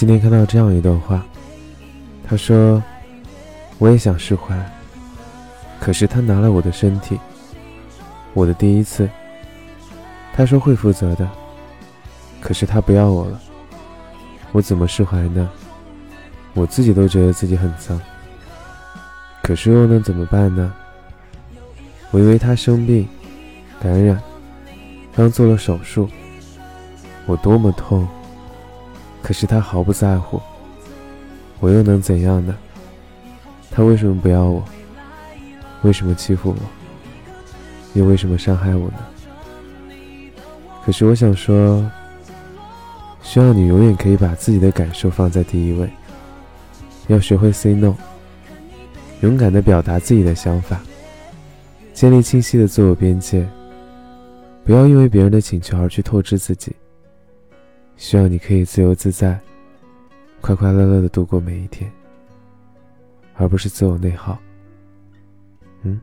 今天看到这样一段话，他说：“我也想释怀，可是他拿了我的身体，我的第一次。他说会负责的，可是他不要我了，我怎么释怀呢？我自己都觉得自己很脏，可是又能怎么办呢？我以为他生病、感染，刚做了手术，我多么痛。”可是他毫不在乎，我又能怎样呢？他为什么不要我？为什么欺负我？又为什么伤害我呢？可是我想说，希望你永远可以把自己的感受放在第一位，要学会 say no，勇敢的表达自己的想法，建立清晰的自我边界，不要因为别人的请求而去透支自己。希望你可以自由自在、快快乐乐的度过每一天，而不是自我内耗。嗯。